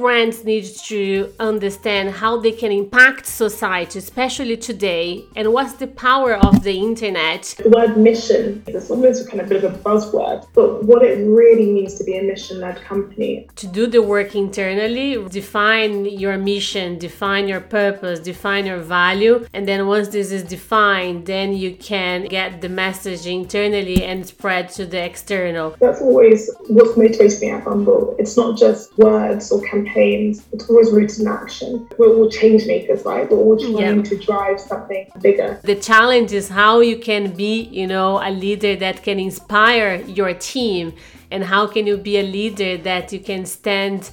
brands need to understand how they can impact society, especially today, and what's the power of the internet. The word mission is almost kind of a bit of a buzzword, but what it really means to be a mission led company. To do the work internally, define your mission, define your purpose, define your value, and then once this is defined, then you can get the message internally and spread to the external. That's always what's motivates me at Bumble. It's not just words or campaigns, it's always rooted in action. We're all change makers, right? We're all trying to drive something bigger. The challenge is how you can be, you know, a leader that can inspire your team and how can you be a leader that you can stand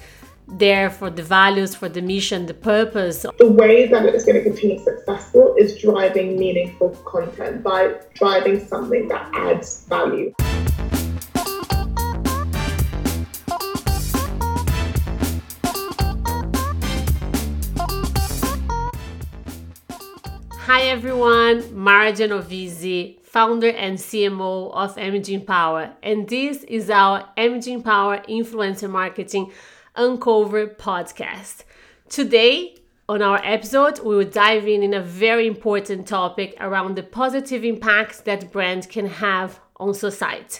there for the values, for the mission, the purpose. The way that it's going to continue successful is driving meaningful content by driving something that adds value. Hi everyone, Mara Genovese, founder and CMO of MG Empower, and this is our MG Empower Influencer Marketing Uncover podcast. Today, on our episode, we will dive in in a very important topic around the positive impact that brand can have on society.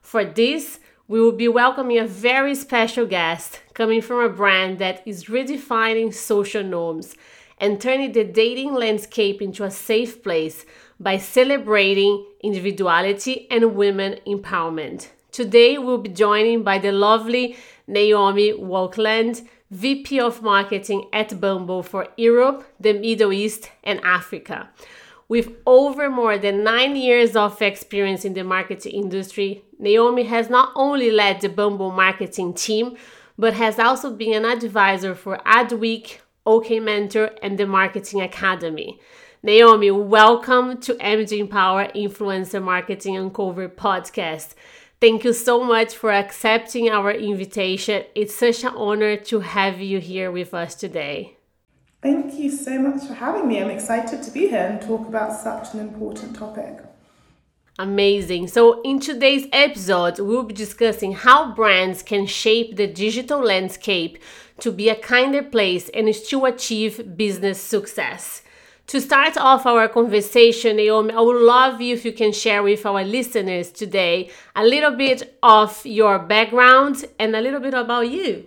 For this, we will be welcoming a very special guest coming from a brand that is redefining social norms and turning the dating landscape into a safe place by celebrating individuality and women empowerment. Today, we'll be joined by the lovely Naomi Walkland, VP of Marketing at Bumble for Europe, the Middle East, and Africa. With over more than nine years of experience in the marketing industry, Naomi has not only led the Bumble marketing team, but has also been an advisor for Adweek, OK Mentor, and the Marketing Academy. Naomi, welcome to MG Empower Influencer Marketing Uncover podcast. Thank you so much for accepting our invitation. It's such an honor to have you here with us today. Thank you so much for having me. I'm excited to be here and talk about such an important topic. Amazing. So, in today's episode, we'll be discussing how brands can shape the digital landscape to be a kinder place and to achieve business success. To start off our conversation, Naomi, I would love you if you can share with our listeners today a little bit of your background and a little bit about you.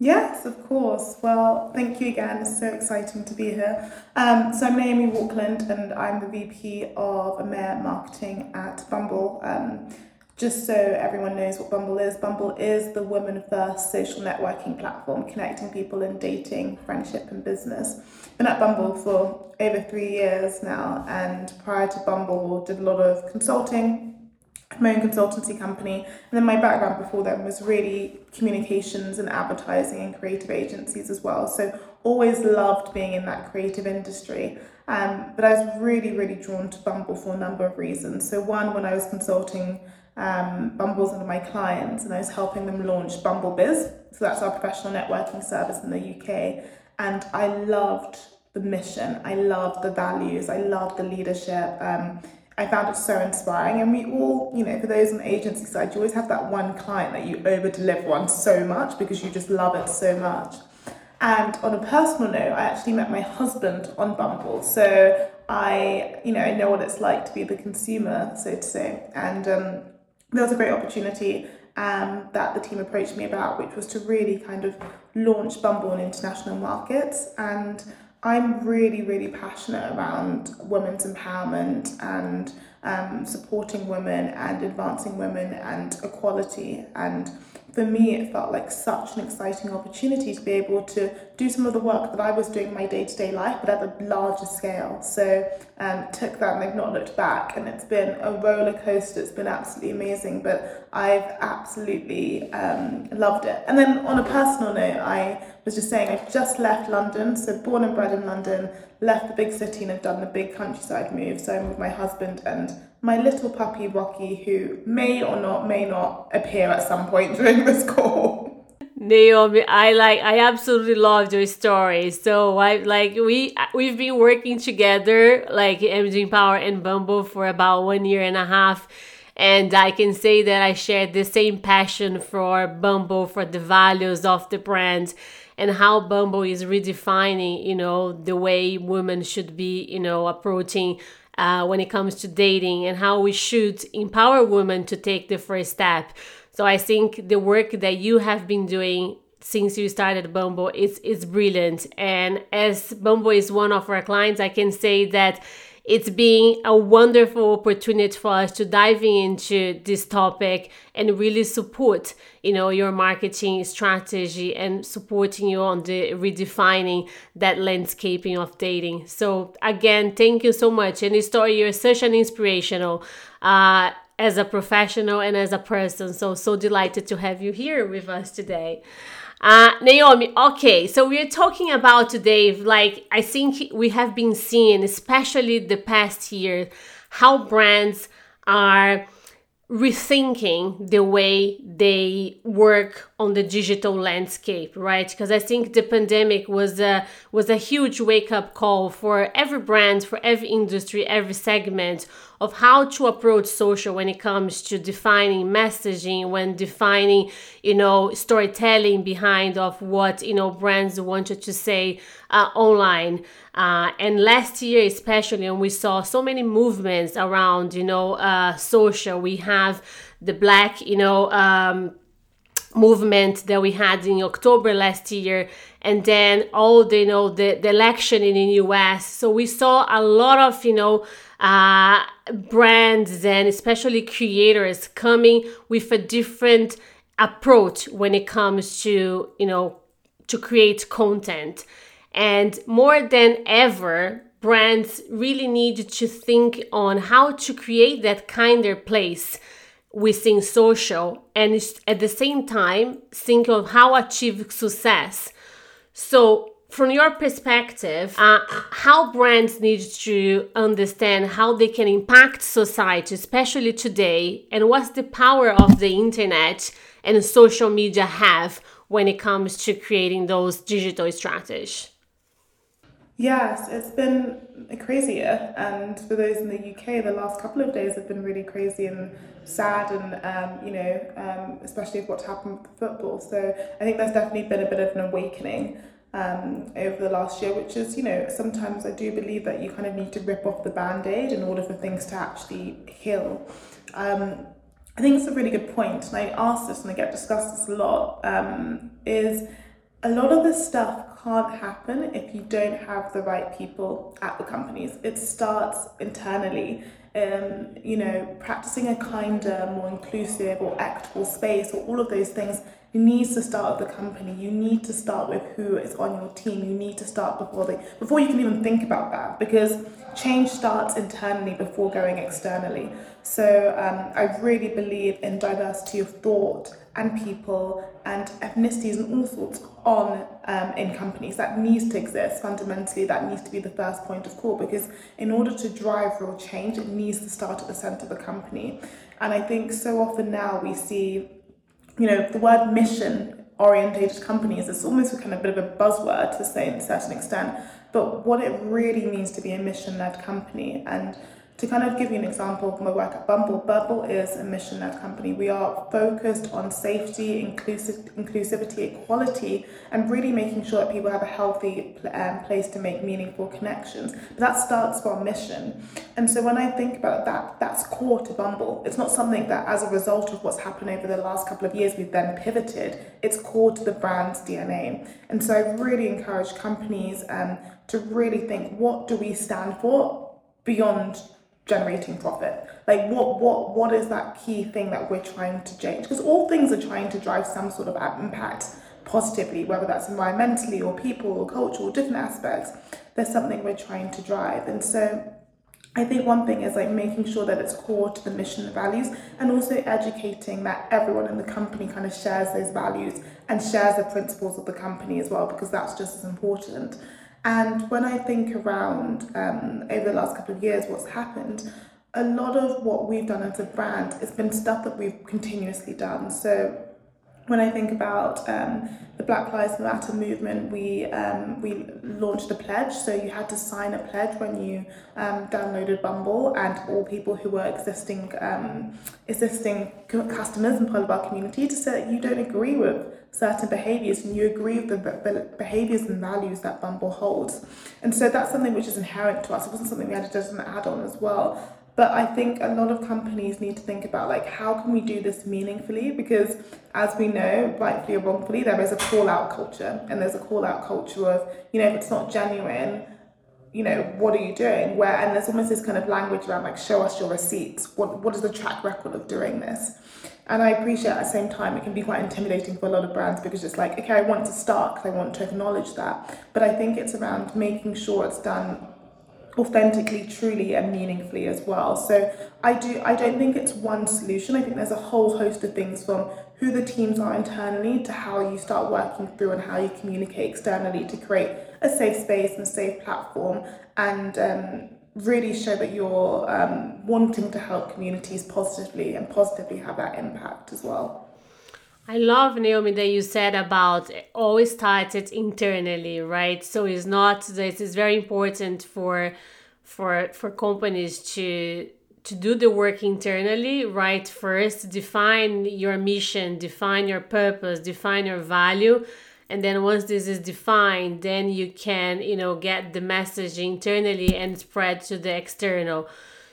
Yes, of course. Well, thank you again. It's so exciting to be here. Um, so I'm Naomi Walkland and I'm the VP of EMEA Marketing at Bumble. Um, just so everyone knows what Bumble is, Bumble is the women first social networking platform connecting people in dating, friendship, and business. Been at Bumble for over three years now, and prior to Bumble, did a lot of consulting, my own consultancy company. And then my background before then was really communications and advertising and creative agencies as well. So always loved being in that creative industry. Um, but I was really, really drawn to Bumble for a number of reasons. So one, when I was consulting um, Bumble's one of my clients, and I was helping them launch Bumble Biz. So that's our professional networking service in the UK. And I loved the mission, I loved the values, I loved the leadership. Um, I found it so inspiring. And we all, you know, for those on the agency side, you always have that one client that you over deliver on so much because you just love it so much. And on a personal note, I actually met my husband on Bumble. So I, you know, I know what it's like to be the consumer, so to say. And um, there was a great opportunity um, that the team approached me about, which was to really kind of launch Bumble in international markets. And I'm really, really passionate around women's empowerment and um, supporting women and advancing women and equality. And for me, it felt like such an exciting opportunity to be able to do some of the work that I was doing in my day to day life, but at a larger scale. So um, took that and I've not looked back, and it's been a roller coaster. It's been absolutely amazing, but I've absolutely um, loved it. And then on a personal note, I was just saying I've just left London, so born and bred in London, left the big city and have done the big countryside move. So I'm with my husband and my little puppy Rocky, who may or not may not appear at some point during this call. Naomi, I like I absolutely loved your story. So I like we we've been working together like MG Empower and Bumble for about one year and a half. And I can say that I share the same passion for Bumble, for the values of the brand and how Bumble is redefining, you know, the way women should be, you know, approaching uh, when it comes to dating and how we should empower women to take the first step. So I think the work that you have been doing since you started Bumble is is brilliant. And as Bumble is one of our clients, I can say that it's been a wonderful opportunity for us to diving into this topic and really support you know your marketing strategy and supporting you on the redefining that landscaping of dating. So again thank you so much. And story you're such an inspirational uh, as a professional and as a person. So so delighted to have you here with us today. Uh, Naomi, okay, so we're talking about today, like, I think we have been seeing, especially the past year, how brands are rethinking the way they work on the digital landscape right? Because i think the pandemic was a was a huge wake up call for every brand for every industry every segment of how to approach social when it comes to defining messaging when defining you know storytelling behind of what you know brands wanted to say uh, online. Uh, and last year especially and we saw so many movements around you know uh, social. We have the black you know um, movement that we had in October last year, and then all the you know the, the election in the US. So we saw a lot of you know uh, brands and especially creators coming with a different approach when it comes to you know to create content and more than ever brands really need to think on how to create that kinder place within social and at the same time think of how achieve success so from your perspective, uh, how brands need to understand how they can impact society, especially today, and what's the power of the internet and social media have when it comes to creating those digital strategies? Yes, it's been a crazy year, and for those in the UK, the last couple of days have been really crazy and sad, and um, you know, um, especially what's happened with football. So I think there's definitely been a bit of an awakening um, over the last year, which is, you know, sometimes I do believe that you kind of need to rip off the band aid in order for things to actually heal. Um, I think it's a really good point, and I ask this and I get discussed this a lot, um, is a lot of this stuff can't happen if you don't have the right people at the companies. It starts internally. Um, you know, practicing a kinder, more inclusive or equitable space, or all of those things needs to start with the company. You need to start with who is on your team. You need to start before they before you can even think about that because change starts internally before going externally. So um, I really believe in diversity of thought and people and ethnicities and all sorts on um, in companies. That needs to exist fundamentally that needs to be the first point of call because in order to drive real change it needs to start at the center of the company. And i think so often now we see you know, the word mission orientated companies is almost a kind of bit of a buzzword to say to a certain extent, but what it really means to be a mission led company. And to kind of give you an example of my work at Bumble, Bumble is a mission-led company. We are focused on safety, inclusive, inclusivity, equality, and really making sure that people have a healthy um, place to make meaningful connections. But that starts our mission. And so when I think about that, that's core to Bumble. It's not something that as a result of what's happened over the last couple of years, we've then pivoted. It's core to the brand's DNA. And so I really encourage companies um, to really think, what do we stand for beyond generating profit. Like what what what is that key thing that we're trying to change? Because all things are trying to drive some sort of impact positively whether that's environmentally or people or culture or different aspects. There's something we're trying to drive. And so I think one thing is like making sure that it's core to the mission and values and also educating that everyone in the company kind of shares those values and shares the principles of the company as well because that's just as important. And when I think around um, over the last couple of years, what's happened, a lot of what we've done as a brand has been stuff that we've continuously done. So when I think about um, the Black Lives Matter movement, we um, we launched a pledge. So you had to sign a pledge when you um, downloaded Bumble, and all people who were existing um, existing customers and part of our community to say that you don't agree with certain behaviors and you agree with the behaviors and values that Bumble holds. And so that's something which is inherent to us. It wasn't something we had to just an add on as well. But I think a lot of companies need to think about like how can we do this meaningfully because as we know, rightfully or wrongfully, there is a call out culture and there's a call out culture of, you know, if it's not genuine, you know, what are you doing? Where and there's almost this kind of language around like show us your receipts. What what is the track record of doing this? And I appreciate at the same time it can be quite intimidating for a lot of brands because it's like, okay, I want to start because I want to acknowledge that. But I think it's around making sure it's done authentically, truly, and meaningfully as well. So I do I don't think it's one solution. I think there's a whole host of things from who the teams are internally to how you start working through and how you communicate externally to create a safe space and a safe platform and um, really show that you're um, wanting to help communities positively and positively have that impact as well. I love Naomi that you said about always started internally, right? So it's not this is very important for for for companies to to do the work internally, right? First, define your mission, define your purpose, define your value, and then once this is defined, then you can, you know, get the message internally and spread to the external.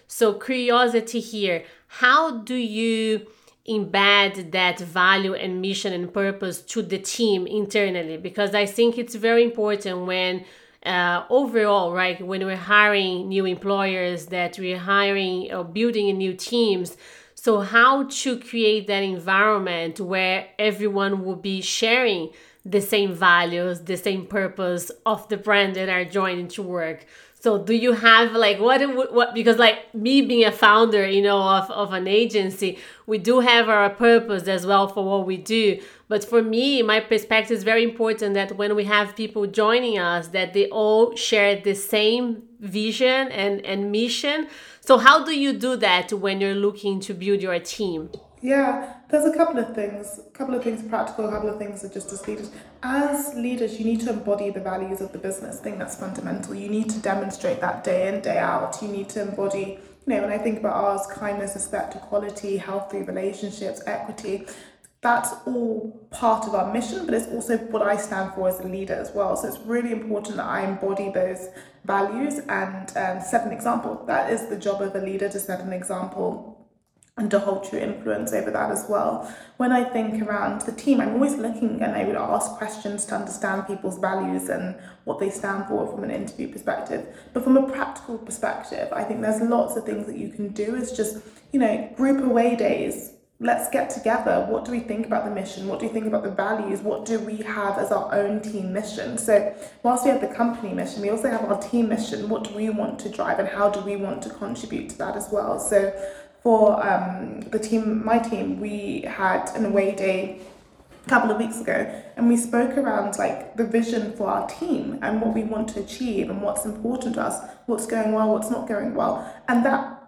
So curiosity here, how do you embed that value and mission and purpose to the team internally because i think it's very important when uh, overall right when we're hiring new employers that we're hiring or building new teams so how to create that environment where everyone will be sharing the same values the same purpose of the brand that are joining to work so do you have like what what because like me being a founder, you know, of, of an agency, we do have our purpose as well for what we do. But for me, my perspective is very important that when we have people joining us, that they all share the same vision and, and mission. So how do you do that when you're looking to build your team? Yeah, there's a couple of things, a couple of things practical, a couple of things that just as leaders. As leaders, you need to embody the values of the business. I think that's fundamental. You need to demonstrate that day in, day out. You need to embody, you know, when I think about ours, kindness, respect, equality, healthy relationships, equity, that's all part of our mission, but it's also what I stand for as a leader as well. So it's really important that I embody those values and um, set an example. That is the job of a leader to set an example and to hold true influence over that as well. When I think around the team, I'm always looking and I would ask questions to understand people's values and what they stand for from an interview perspective. But from a practical perspective, I think there's lots of things that you can do. It's just, you know, group away days. Let's get together. What do we think about the mission? What do you think about the values? What do we have as our own team mission? So, whilst we have the company mission, we also have our team mission. What do we want to drive and how do we want to contribute to that as well? So, for um, the team, my team, we had an away day a couple of weeks ago and we spoke around like the vision for our team and what we want to achieve and what's important to us, what's going well, what's not going well. And that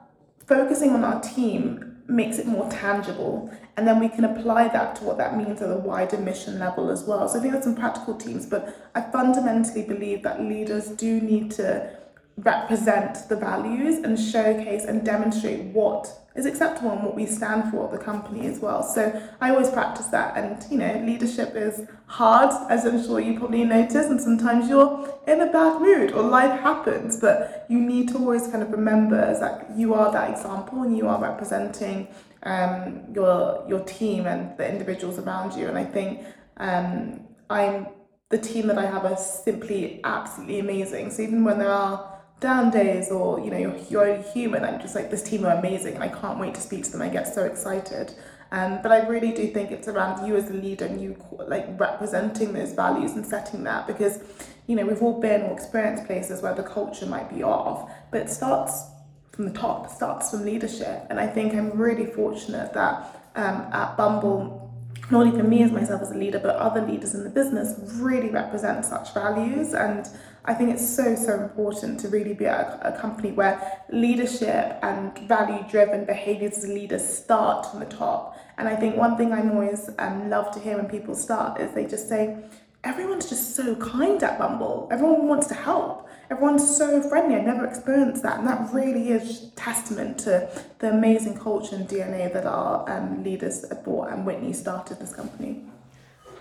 focusing on our team makes it more tangible and then we can apply that to what that means at a wider mission level as well. So I think there's some practical teams, but I fundamentally believe that leaders do need to represent the values and showcase and demonstrate what is acceptable and what we stand for at the company as well. So I always practice that and you know leadership is hard as I'm sure you probably notice and sometimes you're in a bad mood or life happens but you need to always kind of remember that you are that example and you are representing um, your your team and the individuals around you and I think um, I'm the team that I have are simply absolutely amazing. So even when there are down days or you know you're, you're human i'm just like this team are amazing. And i can't wait to speak to them. I get so excited. Um, but i really do think it's around you as a leader and you like representing those values and setting that because you know we've all been or experienced places where the culture might be off but it starts from the top starts from leadership. And i think i'm really fortunate that um, at bumble not only for me as myself as a leader, but other leaders in the business really represent such values. And I think it's so, so important to really be at a, company where leadership and value driven behaviors as a leader start from the top. And I think one thing I'm always um, love to hear when people start is they just say, everyone's just so kind at Bumble. Everyone wants to help. Everyone's so friendly. I've never experienced that. And that really is testament to the amazing culture and DNA that our um, leaders brought and Whitney started this company.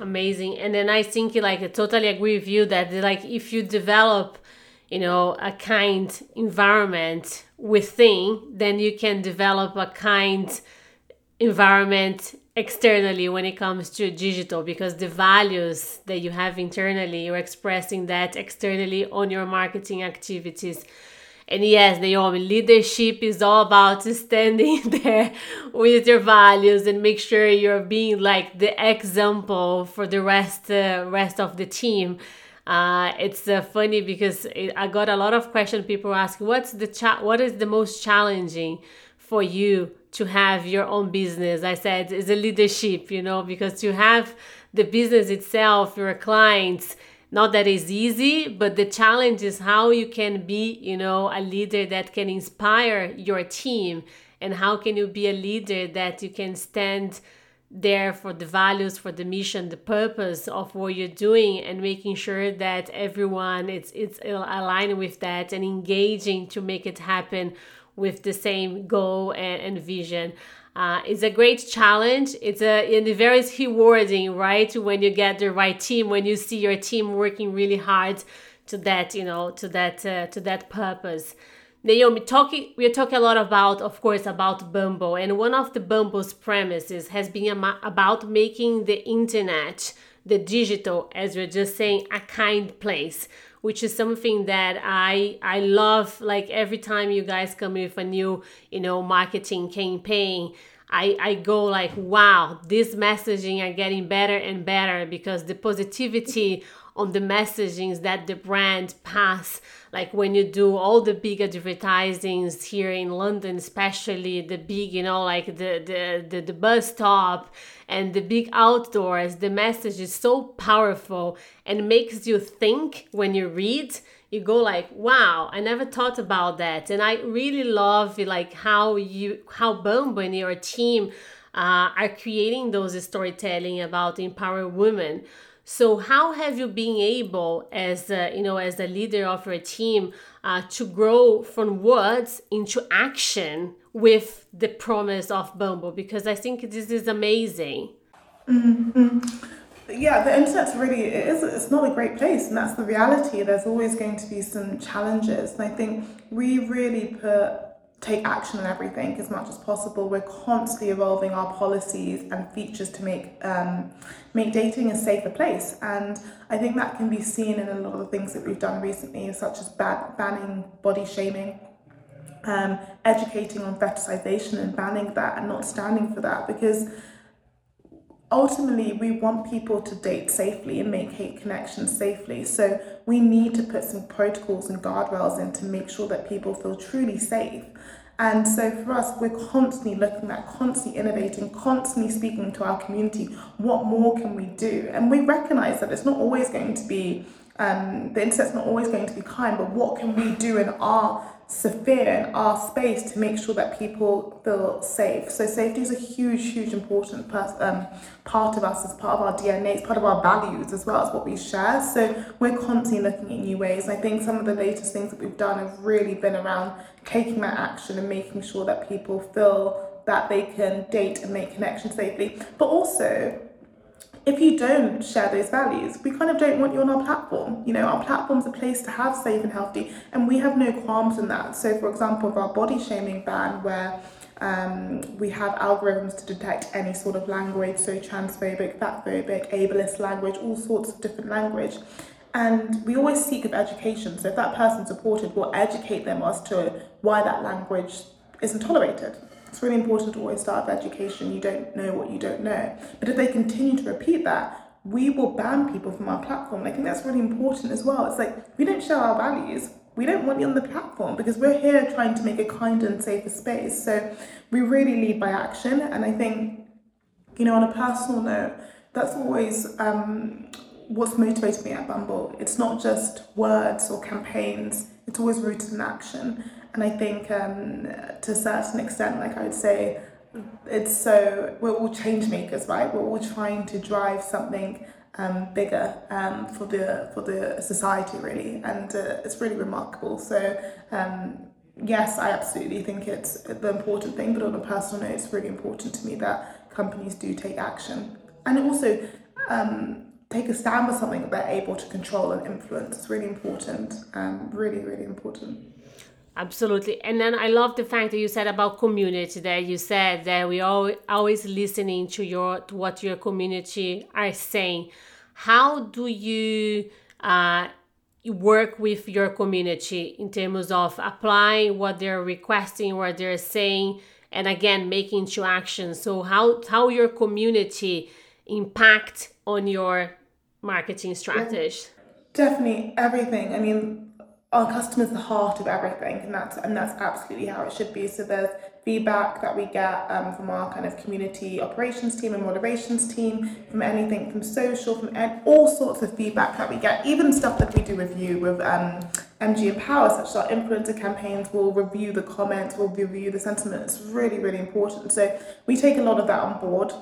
Amazing. And then I think like I totally agree with you that like if you develop, you know, a kind environment within, then you can develop a kind environment externally when it comes to digital because the values that you have internally you're expressing that externally on your marketing activities and yes naomi leadership is all about standing there with your values and make sure you're being like the example for the rest uh, rest of the team uh, it's uh, funny because it, I got a lot of questions. People ask, "What's the cha- What is the most challenging for you to have your own business. I said "It's a leadership, you know, because to have the business itself, your clients, not that it's easy, but the challenge is how you can be, you know, a leader that can inspire your team and how can you be a leader that you can stand there for the values for the mission the purpose of what you're doing and making sure that everyone it's it's aligned with that and engaging to make it happen with the same goal and, and vision. Uh, it's a great challenge. It's a and very rewarding, right? When you get the right team, when you see your team working really hard to that, you know, to that uh, to that purpose. Naomi, talking we are talking a lot about, of course, about Bumble, and one of the Bumble's premises has been about making the internet, the digital, as we're just saying, a kind place which is something that I I love. Like every time you guys come with a new, you know, marketing campaign, I, I go like, wow, this messaging are getting better and better because the positivity on the messagings that the brand pass like when you do all the big advertisings here in london especially the big you know like the the the, the bus stop and the big outdoors the message is so powerful and makes you think when you read. You go like wow i never thought about that. And i really love like how you how bumble and your team uh, are creating those storytelling about empower women so how have you been able, as a, you know, as a leader of your team, uh, to grow from words into action with the promise of Bumble? Because I think this is amazing. Mm-hmm. Yeah, the internet's really it is. It's not a great place, and that's the reality. There's always going to be some challenges, and I think we really put take action on everything as much as possible. We're constantly evolving our policies and features to make um, make dating a safer place, and I think that can be seen in a lot of the things that we've done recently, such as ban- banning body shaming. Um, educating on fetishization and banning that and not standing for that because ultimately we want people to date safely and make hate connections safely so we need to put some protocols and guardrails in to make sure that people feel truly safe and so for us, we're constantly looking at, constantly innovating, constantly speaking to our community. What more can we do? And we recognize that it's not always going to be, um, the internet's not always going to be kind, but what can we do in our sphere in our space to make sure that people feel safe. So safety is a huge, huge important um, part of us as part of our DNA. It's part of our values as well as what we share. So we're constantly looking at new ways. And I think some of the latest things that we've done have really been around taking that action and making sure that people feel that they can date and make connections safely. But also if you don't share those values, we kind of don't want you on our platform. You know, our platform's a place to have safe and healthy, and we have no qualms in that. So, for example, of our body shaming ban, where um, we have algorithms to detect any sort of language, so transphobic, fatphobic, ableist language, all sorts of different language. And we always seek of education. So if that person's supported, we'll educate them as to why that language isn't tolerated. It's really important to always start with education. You don't know what you don't know. But if they continue to repeat that, we will ban people from our platform. I think that's really important as well. It's like we don't share our values. We don't want you on the platform because we're here trying to make a kinder and safer space. So we really lead by action. And I think, you know, on a personal note, that's always um, what's motivated me at Bumble. It's not just words or campaigns, it's always rooted in action. And I think um, to a certain extent, like I would say, it's so we're all change makers, right? We're all trying to drive something um, bigger um, for the for the society, really, and uh, it's really remarkable. So um, yes, I absolutely think it's the important thing, but on a personal note, it's really important to me that companies do take action, and also um, take a stand for something that they're able to control and influence. It's really important, um, really, really important. Absolutely. And then I love the fact that you said about community that you said that we all always listening to your to what your community are saying. How do you uh, work with your community in terms of applying what they're requesting, what they're saying, and again making to action? So how how your community impact on your marketing strategy? Definitely everything. I mean, our customer's the heart of everything, and that's and that's absolutely how it should be. So there's feedback that we get um, from our kind of community operations team and moderations team, from anything from social, from all sorts of feedback that we get, even stuff that we do review with um, MG Empower, such as our influencer campaigns. We'll review the comments, we'll review the sentiment. It's really really important. So we take a lot of that on board.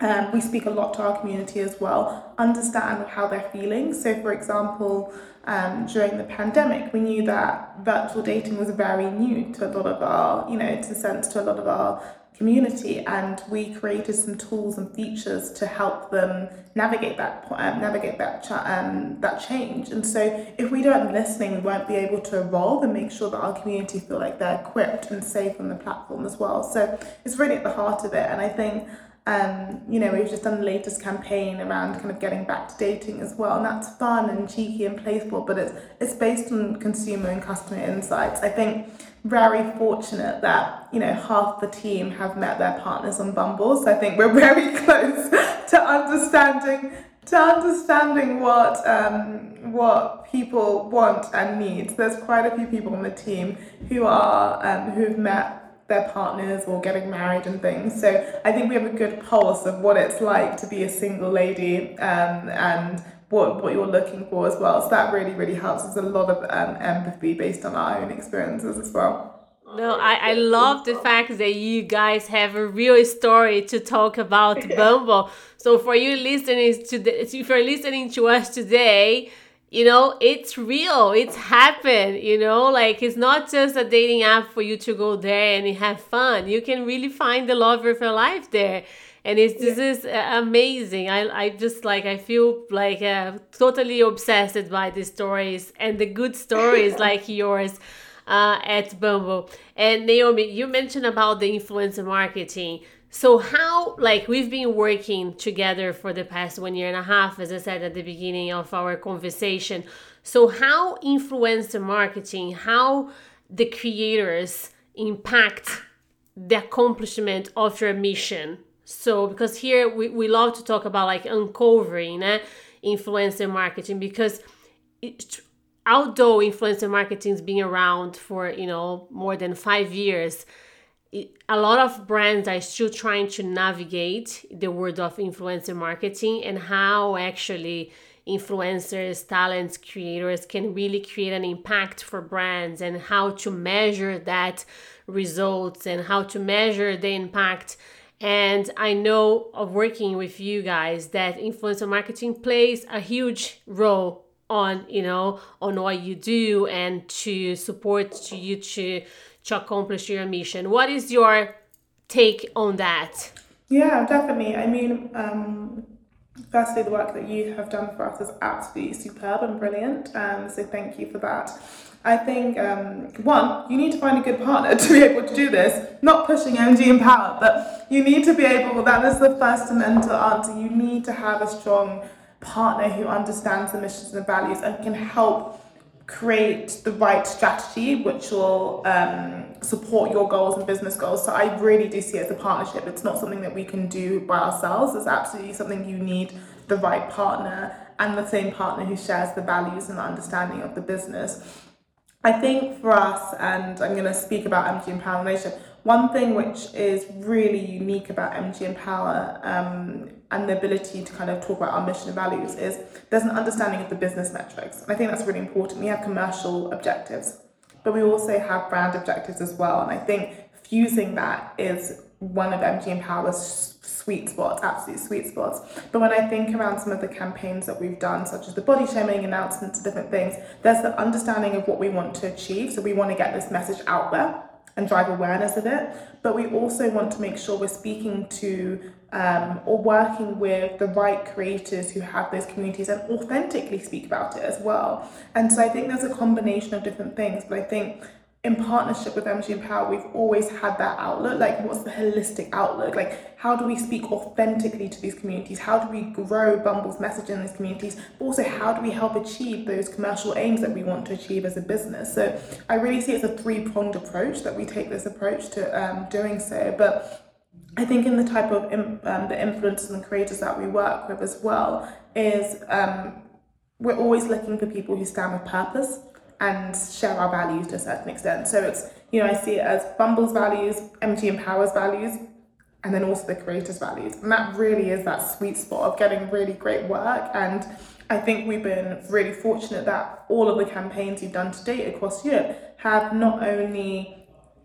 Um, we speak a lot to our community as well, understand how they're feeling. So, for example, um, during the pandemic, we knew that virtual dating was very new to a lot of our, you know, to sense to a lot of our community, and we created some tools and features to help them navigate that um, navigate that cha- um, that change. And so, if we don't listening, we won't be able to evolve and make sure that our community feel like they're equipped and safe on the platform as well. So, it's really at the heart of it, and I think. Um, you know, we've just done the latest campaign around kind of getting back to dating as well, and that's fun and cheeky and playful, but it's it's based on consumer and customer insights. I think very fortunate that you know half the team have met their partners on Bumble, so I think we're very close to understanding to understanding what um, what people want and need. There's quite a few people on the team who are um, who've met their partners or getting married and things. So I think we have a good pulse of what it's like to be a single lady um, and what, what you're looking for as well. So that really, really helps. There's a lot of um, empathy based on our own experiences as well. No, I, I love the fact that you guys have a real story to talk about Bumble. So for you listening to the, if you're listening to us today, you know it's real it's happened you know like it's not just a dating app for you to go there and have fun you can really find the love of your life there and it's this yeah. is uh, amazing i i just like i feel like uh, totally obsessed by the stories and the good stories like yours uh, at Bumble. And Naomi, you mentioned about the influencer marketing. So how like we've been working together for the past one year and a half, as I said at the beginning of our conversation. So how influencer marketing, how the creators impact the accomplishment of your mission. So because here we, we love to talk about like uncovering eh, influencer marketing because it, although influencer marketing has been around for you know more than five years a lot of brands are still trying to navigate the world of influencer marketing and how actually influencers, talents, creators can really create an impact for brands and how to measure that results and how to measure the impact. And I know of working with you guys that influencer marketing plays a huge role on, you know, on what you do and to support you to to accomplish your mission. What is your take on that? Yeah, definitely. I mean, um, firstly, the work that you have done for us is absolutely superb and brilliant. Um, so thank you for that. I think um, one, you need to find a good partner to be able to do this. Not pushing MG Empower, but you need to be able. That is the first and mental answer. You need to have a strong partner who understands the missions and the values and can help create the right strategy which will um, support your goals and business goals. So I really do see it as a partnership. It's not something that we can do by ourselves. It's absolutely something you need the right partner and the same partner who shares the values and the understanding of the business. I think for us, and I'm going to speak about MG Empower Nation, one thing which is really unique about MG Empower um, and the ability to kind of talk about our mission and values is there's an understanding of the business metrics. And I think that's really important. We have commercial objectives, but we also have brand objectives as well. And I think fusing that is one of MG Empower's sweet spots, absolute sweet spots. But when I think around some of the campaigns that we've done, such as the body shaming announcements, different things, there's the understanding of what we want to achieve. So we want to get this message out there and drive awareness of it. But we also want to make sure we're speaking to um, or working with the right creators who have those communities and authentically speak about it as well. And so I think there's a combination of different things, but I think in partnership with MG Empower, we've always had that outlook. Like, what's the holistic outlook? Like, how do we speak authentically to these communities? How do we grow Bumble's message in these communities? But also, how do we help achieve those commercial aims that we want to achieve as a business? So, I really see it's a three pronged approach that we take this approach to um, doing so. But I think in the type of um, the influencers and creators that we work with as well is um, we're always looking for people who stand with purpose and share our values to a certain extent. So it's, you know, I see it as Bumble's values, MG Empower's values, and then also the creators' values. And that really is that sweet spot of getting really great work. And I think we've been really fortunate that all of the campaigns we've done to date across Europe have not only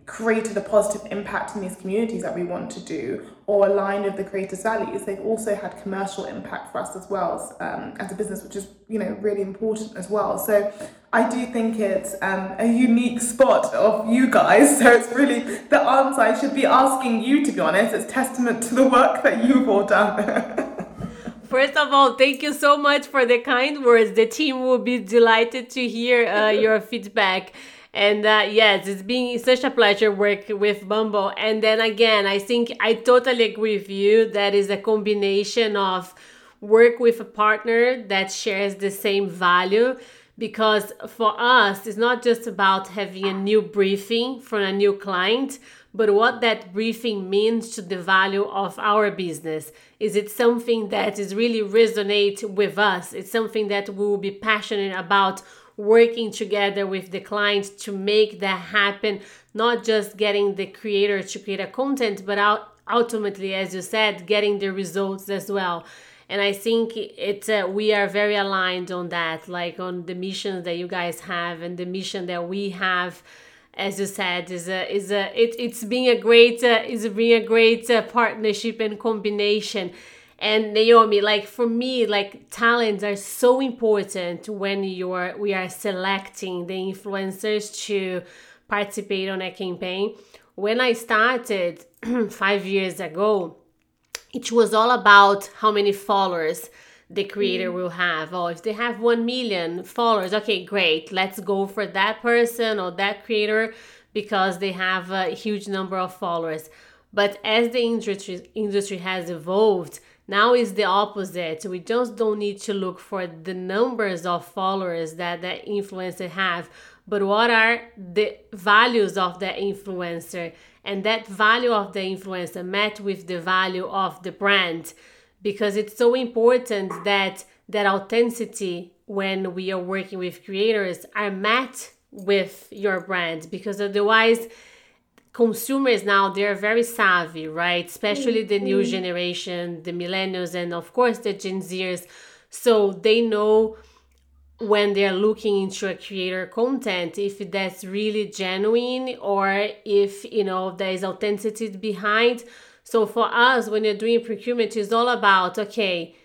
created a positive impact in these communities that we want to do or aligned with the creators' values, they've also had commercial impact for us as well um, as a business, which is you know really important as well. So I do think it's um, a unique spot of you guys. So it's really the answer I should be asking you to be honest. It's testament to the work that you've all done. First of all, thank you so much for the kind words. The team will be delighted to hear uh, your feedback. And uh, yes, it's been such a pleasure work with Bumble. And then again, I think I totally agree with you. That is a combination of work with a partner that shares the same value. Because for us, it's not just about having a new briefing from a new client, but what that briefing means to the value of our business. Is it something that is really resonate with us? It's something that we will be passionate about working together with the client to make that happen, not just getting the creator to create a content, but out, ultimately, as you said, getting the results as well. And I think it's uh, we are very aligned on that, like on the missions that you guys have and the mission that we have as you said, is a is a it, it's being a great uh, is being a great uh, partnership and combination and Naomi, like for me, like talents are so important when you're we are selecting the influencers to participate on a campaign. When I started five years ago, it was all about how many followers the creator mm. will have. Oh, if they have 1 million followers, okay, great. Let's go for that person or that creator because they have a huge number of followers. But as the industry industry has evolved, now is the opposite. We just don't need to look for the numbers of followers that the influencer have, but what are the values of the influencer and that value of the influencer met with the value of the brand because it's so important that that authenticity when we are working with creators are met with your brand because otherwise consumers now they're very savvy right? Especially the new mm-hmm. generation the millennials and of course the gen zers. So they know when they're looking into a creator content if that's really genuine or if you know there's authenticity behind. So for us when you're doing procurement it's all about okay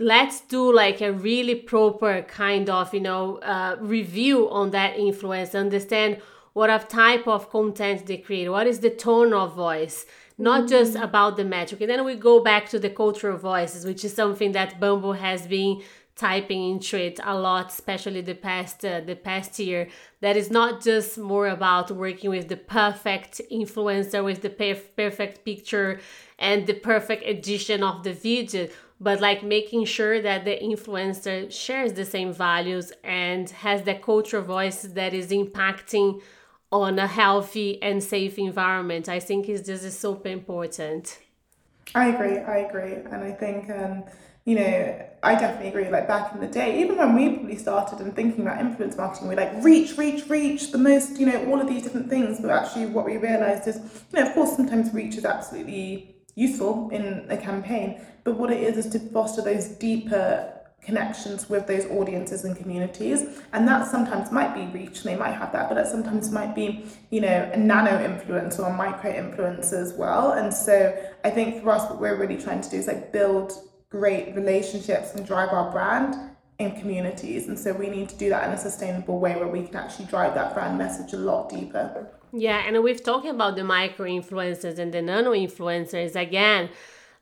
let's do like a really proper kind of you know uh, review on that influence understand what of type of content they create, what is the tone of voice, not mm-hmm. just about the metric. And then we go back to the cultural voices, which is something that Bumble has been typing into it a lot, especially the past uh, the past year. That is not just more about working with the perfect influencer with the perf- perfect picture and the perfect edition of the video, but like making sure that the influencer shares the same values and has the cultural voice that is impacting on a healthy and safe environment. I think is this is super important. I agree. I agree, and I think um, you know I definitely agree. Like back in the day, even when we probably started and thinking about influence marketing, we like reach, reach, reach the most. You know all of these different things, but actually what we realized is, you know, of course, sometimes reach is absolutely useful in a campaign, but what it is is to foster those deeper connections with those audiences and communities and that sometimes might be reach and they might have that but that sometimes might be you know a nano influence or a micro influence as well and so i think for us what we're really trying to do is like build great relationships and drive our brand in communities. And so we need to do that in a sustainable way where we can actually drive that brand message a lot deeper. Yeah, and we've talking about the micro influencers and the nano influencers again.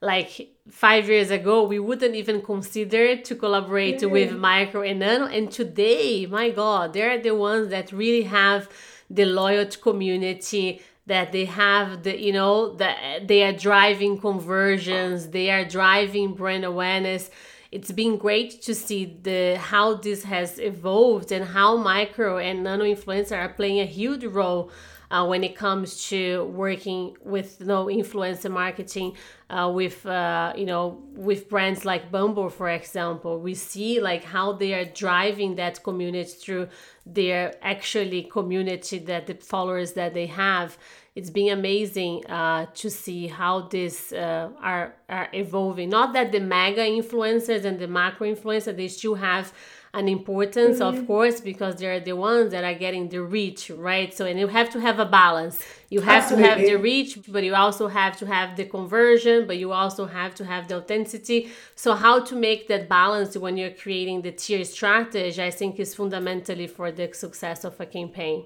Like five years ago, we wouldn't even consider to collaborate with micro and nano. And today, my God, they're the ones that really have the loyalty community that they have the you know that they are driving conversions they are driving brand awareness it's been great to see the how this has evolved and how micro and nano influencer are playing a huge role uh, when it comes to working with you know influencer marketing uh, with uh, you know with brands like Bumble for example we see like how they are driving that community through their actually community that the followers that they have it's been amazing uh, to see how this uh, are are evolving. Not that the mega influencers and the macro influencers they still have an importance, mm-hmm. of course, because they're the ones that are getting the reach, right? So, and you have to have a balance. You have Absolutely. to have the reach, but you also have to have the conversion, but you also have to have the authenticity. So, how to make that balance when you're creating the tier strategy, I think, is fundamentally for the success of a campaign.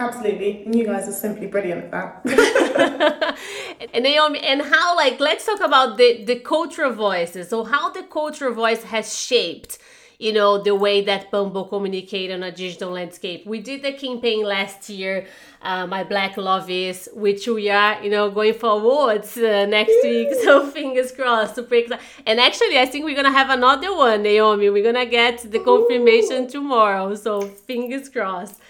Absolutely. And you guys are simply brilliant at that. and Naomi, and how like let's talk about the the cultural voices. So how the cultural voice has shaped you know the way that Bumble communicate on a digital landscape. We did the campaign last year, uh, my Black Love is, which we are you know going for awards uh, next week. So fingers crossed. Super excited. And actually, I think we're gonna have another one, Naomi. We're gonna get the confirmation tomorrow. So fingers crossed.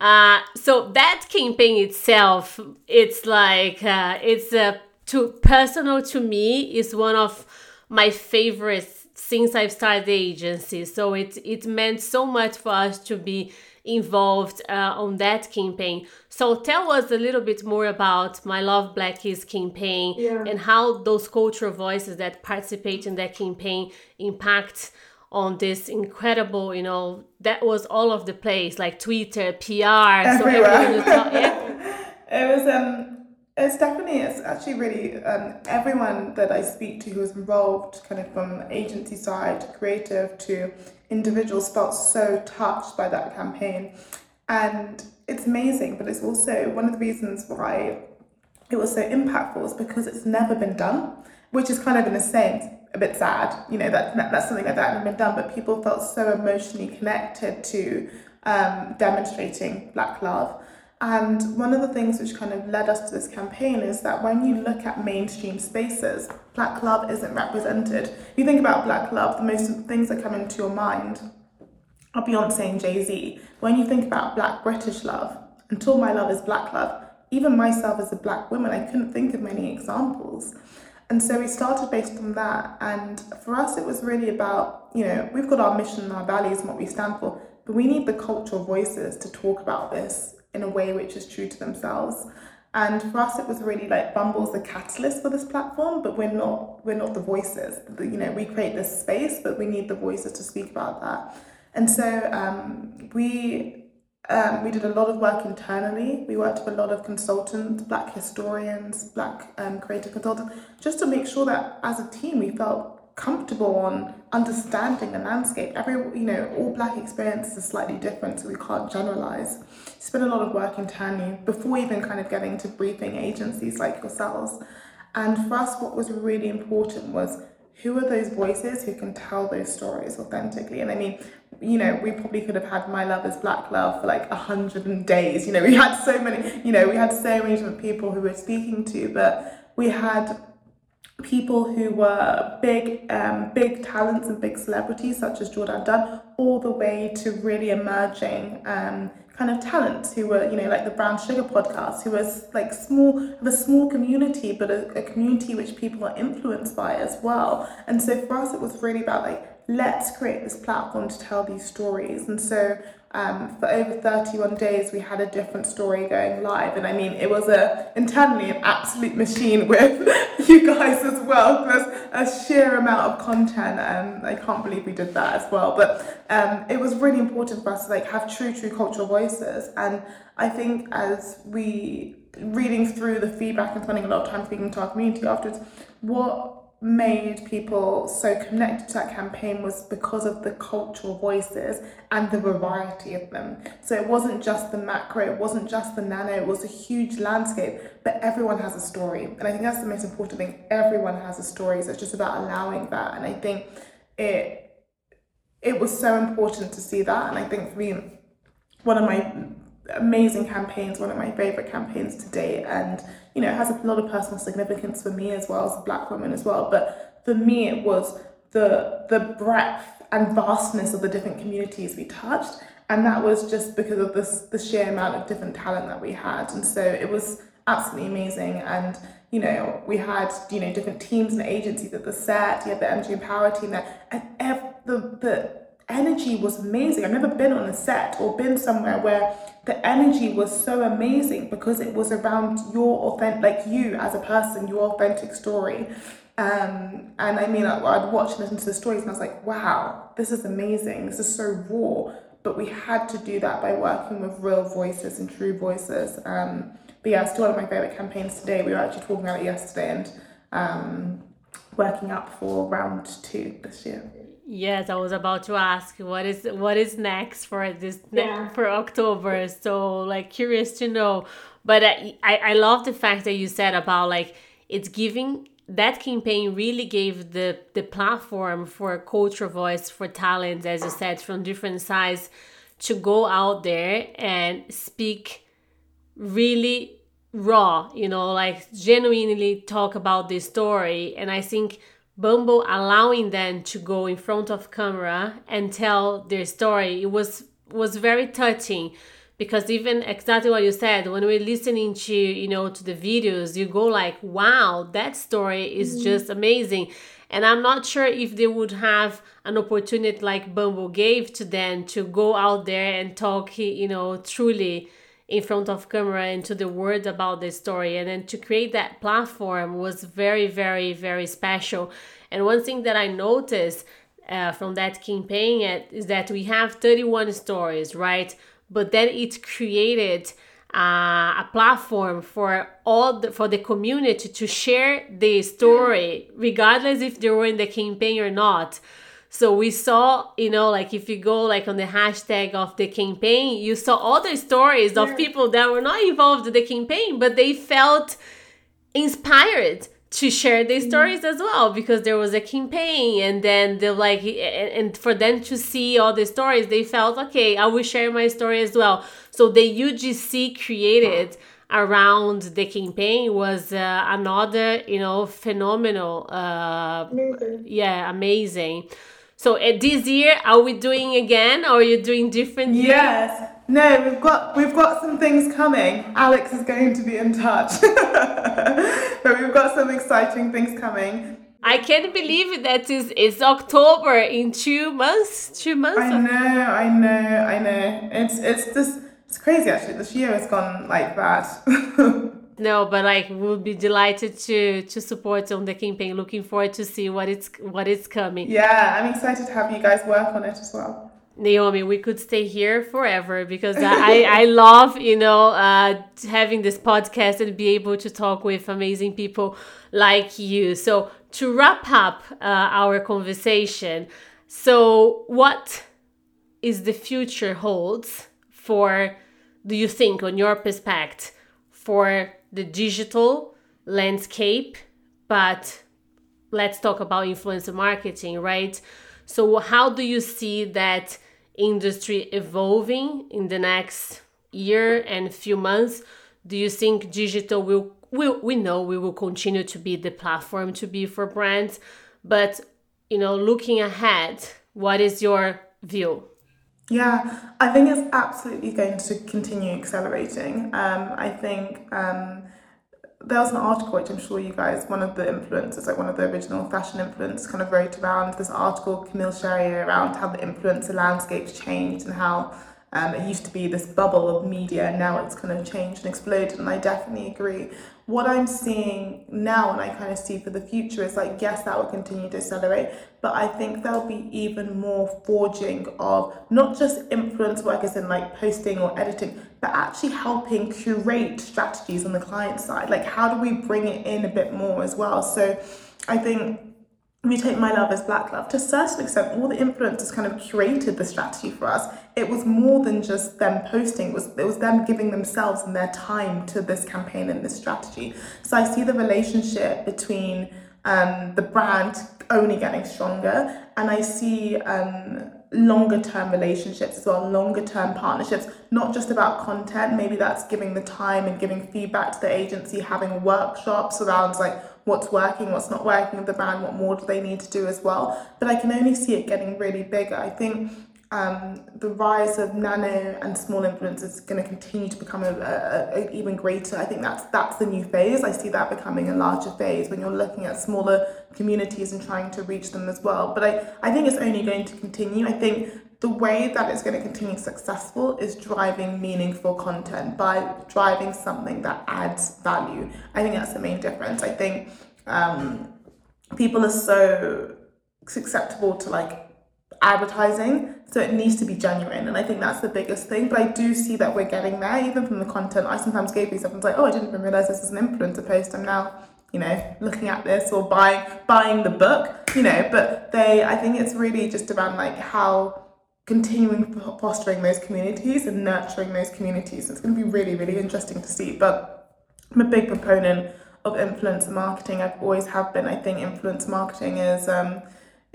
Uh, so that campaign itself, it's like uh, it's uh, to personal to me is one of my favorites since I've started the agency. So it it meant so much for us to be involved uh, on that campaign. So tell us a little bit more about My Love Black is campaign yeah. and how those cultural voices that participate in that campaign impact on this incredible, you know, that was all of the place, like Twitter, PR, Everywhere. so talk, yeah. it was um it's definitely it's actually really um, everyone that I speak to who is involved, kind of from agency side, to creative to individuals, felt so touched by that campaign, and it's amazing. But it's also one of the reasons why it was so impactful is because it's never been done, which is kind of in a sense a bit sad, you know, that, that that's something like that hadn't been done, but people felt so emotionally connected to um, demonstrating Black love. And one of the things which kind of led us to this campaign is that when you look at mainstream spaces, Black love isn't represented. If you think about Black love, the most things that come into your mind are Beyonce and Jay Z. When you think about Black British love, until my love is Black love, even myself as a Black woman, I couldn't think of many examples. And so we started based on that. And for us, it was really about, you know, we've got our mission and our values and what we stand for, but we need the cultural voices to talk about this in a way which is true to themselves. And for us, it was really like Bumble's the catalyst for this platform, but we're not we're not the voices. You know, we create this space, but we need the voices to speak about that. And so um, we um, we did a lot of work internally. We worked with a lot of consultants, black historians, black um, creative consultants, just to make sure that as a team we felt comfortable on understanding the landscape. Every, you know, all black experiences are slightly different, so we can't generalize. Spent a lot of work internally before even kind of getting to briefing agencies like yourselves. And for us, what was really important was who are those voices who can tell those stories authentically? And I mean, you know, we probably could have had My Love is Black Love for like a hundred days. You know, we had so many, you know, we had so many different people who we were speaking to, but we had people who were big, um, big talents and big celebrities such as Jourdan Dunn, all the way to really emerging um, kind of talents who were, you know, like the Brown Sugar podcast, who was like small, of a small community, but a, a community which people are influenced by as well. And so for us, it was really about like let's create this platform to tell these stories. And so um, for over 31 days, we had a different story going live. And I mean, it was a internally an absolute machine with you guys as well. There's a sheer amount of content, and I can't believe we did that as well. But um, it was really important for us to like have true, true cultural voices. And I think as we reading through the feedback and spending a lot of time speaking to our community afterwards, what made people so connected to that campaign was because of the cultural voices and the variety of them. So it wasn't just the macro, it wasn't just the nano, it was a huge landscape, but everyone has a story. And I think that's the most important thing. Everyone has a story. So it's just about allowing that. And I think it it was so important to see that. And I think for me, one of my amazing campaigns, one of my favorite campaigns to date. And, you know, it has a lot of personal significance for me as well as a black woman as well. But for me, it was the, the breadth and vastness of the different communities we touched. And that was just because of this, the sheer amount of different talent that we had. And so it was absolutely amazing. And, you know, we had, you know, different teams and agencies at the set. You had the MG Empower team there. And every, the, the energy was amazing. I've never been on a set or been somewhere where the energy was so amazing because it was around your authentic, like you as a person, your authentic story. Um, and I mean, I'd watch and listen to the stories and I was like, wow, this is amazing. This is so raw. But we had to do that by working with real voices and true voices. Um, but yeah, still one of my favorite campaigns today. We were actually talking about it yesterday and um, working up for round two this year. Yes, I was about to ask what is what is next for this yeah. for October. So like curious to know. But I, I I love the fact that you said about like it's giving that campaign really gave the the platform for culture voice for talents as you said from different sides to go out there and speak really raw you know like genuinely talk about this story and i think Bumble allowing them to go in front of camera and tell their story. It was was very touching because even exactly what you said when we're listening to you know to the videos you go like wow that story is mm-hmm. just amazing and i'm not sure if they would have an opportunity like bumble gave to them to go out there and talk you know truly in front of camera and to the world about the story. And then to create that platform was very very very special. And one thing that i noticed uh, from that campaign is that we have 31 stories right? But then it created uh, a platform for all the, for the community to share the story regardless if they were in the campaign or not so we saw, you know, like if you go like on the hashtag of the campaign, you saw other stories yeah. of people that were not involved in the campaign, but they felt inspired to share their mm-hmm. stories mm-hmm. as well because there was a campaign and then they're like and for them to see all the stories they felt okay i will share my story as well so the ugc created around the campaign was uh, another you know phenomenal uh amazing. yeah amazing so uh, this year, are we doing again, or are you doing different? Yes. No, we've got we've got some things coming. Alex is going to be in touch, but we've got some exciting things coming. I can't believe that is it's October in two months. Two months. I know, I know, I know. It's it's just it's crazy actually. This year has gone like that. no but like we'll be delighted to to support on the campaign. Looking forward to see what it's what is coming. Yeah i'm excited to have you guys work on it as well. Naomi, we could stay here forever because I, I love, you know, uh, having this podcast and be able to talk with amazing people like you. So, to wrap up uh, our conversation, so what is the future holds for, do you think, on your perspective, for the digital landscape, but let's talk about influencer marketing, right? So, how do you see that industry evolving in the next year and few months? Do you think digital will, will we know we will continue to be the platform to be for brands, but you know, looking ahead, what is your view? Yeah, I think it's absolutely going to continue accelerating. Um, I think um, there was an article which I'm sure you guys, one of the influencers, like one of the original fashion influencers, kind of wrote around this article, Camille Charrier, around how the influencer landscape's changed and how um, it used to be this bubble of media now it's kind of changed and exploded. And I definitely agree what I'm seeing now and I kind of see for the future is like, yes, that will continue to accelerate, but I think there'll be even more forging of not just influence workers in like posting or editing, but actually helping curate strategies on the client side. Like, how do we bring it in a bit more as well? So I think you take My Love as Black Love, to a certain extent, all the influencers kind of curated the strategy for us. It was more than just them posting, it was, it was them giving themselves and their time to this campaign and this strategy. So I see the relationship between um, the brand only getting stronger, and I see um, longer term relationships as well, longer term partnerships, not just about content. Maybe that's giving the time and giving feedback to the agency, having workshops around like what's working, what's not working with the brand, what more do they need to do as well. But I can only see it getting really bigger. I think um, the rise of nano and small influencers is going to continue to become a, a, a, even greater. I think that's that's the new phase. I see that becoming a larger phase when you're looking at smaller communities and trying to reach them as well. But I, I think it's only going to continue. I think the way that it's going to continue successful is driving meaningful content by driving something that adds value. I think that's the main difference. I think um, people are so susceptible to like advertising so it needs to be genuine and i think that's the biggest thing but i do see that we're getting there even from the content i sometimes gave these up and like oh i didn't even realize this is an influencer post. I'm now you know looking at this or buying buying the book you know but they i think it's really just around like how continuing fostering those communities and nurturing those communities. It's going to be really really interesting to see but i'm a big proponent of influencer marketing. I've always have been. I think influence marketing is um,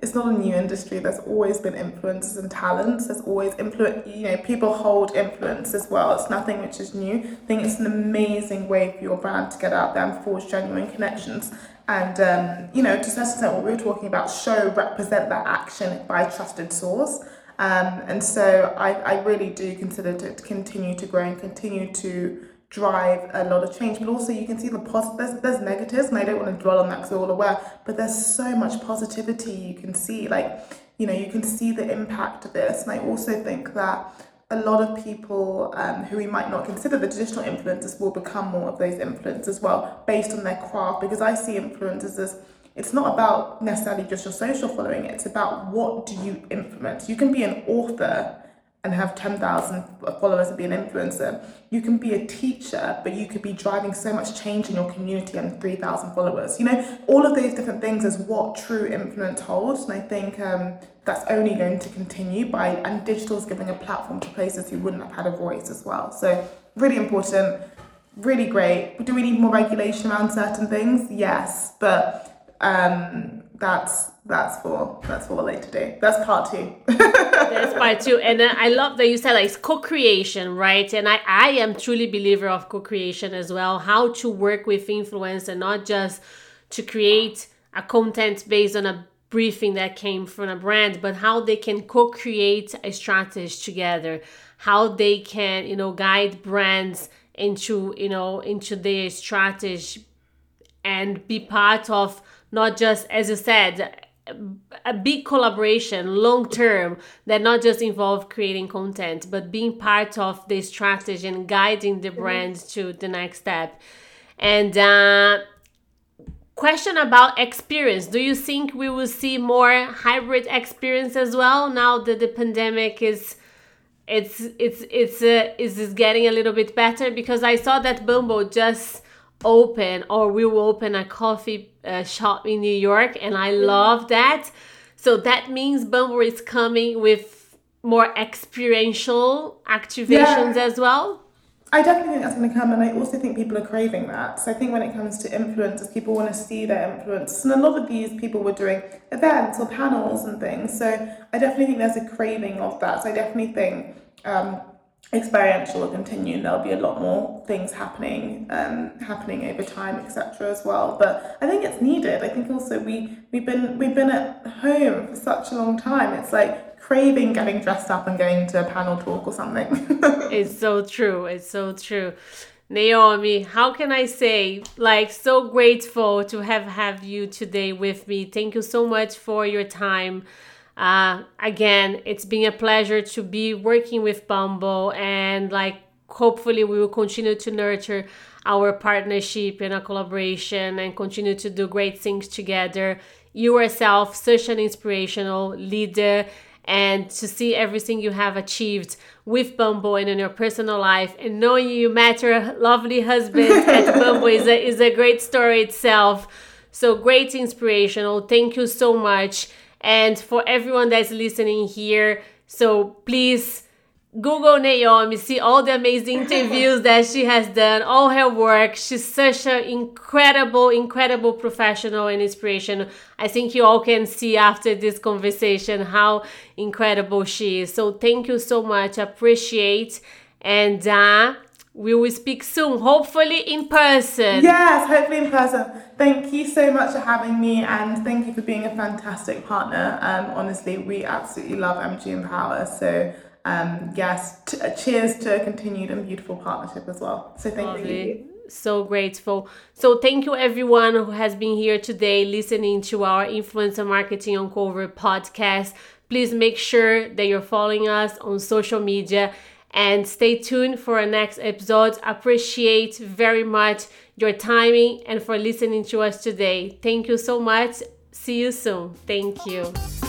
it's not a new industry. There's always been influences and talents. There's always influence. You know, people hold influence as well. It's nothing which is new. I think it's an amazing way for your brand to get out there and forge genuine connections. And um, you know, to some extent, what we were talking about, show represent that action by trusted source. Um, and so I, I really do consider to continue to grow and continue to drive a lot of change but also you can see the positive there's, there's negatives and i don't want to dwell on that because we're all aware but there's so much positivity you can see like you know you can see the impact of this. And i also think that a lot of people um, who we might not consider the traditional influencers will become more of those influencers as well based on their craft because i see influencers as it's not about necessarily just your social following it's about what do you influence. You can be an author and have 10,000 followers and be an influencer. You can be a teacher, but you could be driving so much change in your community and 3,000 followers. You know, all of those different things is what true influence holds. And I think um, that's only going to continue by, and digital is giving a platform to places who wouldn't have had a voice as well. So, really important, really great. Do we need more regulation around certain things? Yes, but um, that's that's for that's for a later day. That's part two. that's part two, and then I love that you said like it's co-creation, right? And I I am truly believer of co-creation as well. How to work with influence and not just to create a content based on a briefing that came from a brand, but how they can co-create a strategy together. How they can you know guide brands into you know into their strategy and be part of not just as you said a big collaboration long term that not just involve creating content but being part of the strategy and guiding the brand to the next step. And uh, question about experience. Do you think we will see more hybrid experience as well now that the pandemic is it's it's it's uh, is getting a little bit better? Because i saw that bumble just open or we will open a coffee uh, shop in New York, and I love that. So that means Bumble is coming with more experiential activations yeah. as well. I definitely think that's going to come, and I also think people are craving that. So I think when it comes to influencers, people want to see their influence, and a lot of these people were doing events or panels and things. So I definitely think there's a craving of that. So I definitely think um, experiential will continue and there'll be a lot more things happening um, happening over time etc as well. But i think it's needed. I think also we we've been we've been at home for such a long time. It's like craving getting dressed up and going to a panel talk or something. It's so true. It's so true. Naomi, how can I say, like, so grateful to have have you today with me. Thank you so much for your time. Uh, again, it's been a pleasure to be working with Bumble and like hopefully we will continue to nurture our partnership and our collaboration and continue to do great things together. You yourself, such an inspirational leader, and to see everything you have achieved with Bumble and in your personal life, and knowing you met your lovely husband at Bumble is a, is a great story itself. So great inspirational. Thank you so much. And for everyone that's listening here, so please Google Naomi, see all the amazing interviews that she has done, all her work. She's such an incredible, incredible professional and inspiration. I think you all can see after this conversation how incredible she is. So thank you so much. Appreciate. And uh, we will speak soon, hopefully in person. Yes, hopefully in person. Thank you so much for having me and thank you for being a fantastic partner. Um, honestly, we absolutely love MG Empower. So um, yes, t- uh, cheers to a continued and beautiful partnership as well. So thank Lovely. you. So grateful. So thank you everyone who has been here today listening to our Influencer Marketing Uncover podcast. Please make sure that you're following us on social media and stay tuned for our next episode. Appreciate very much your timing and for listening to us today. Thank you so much. See you soon. Thank you.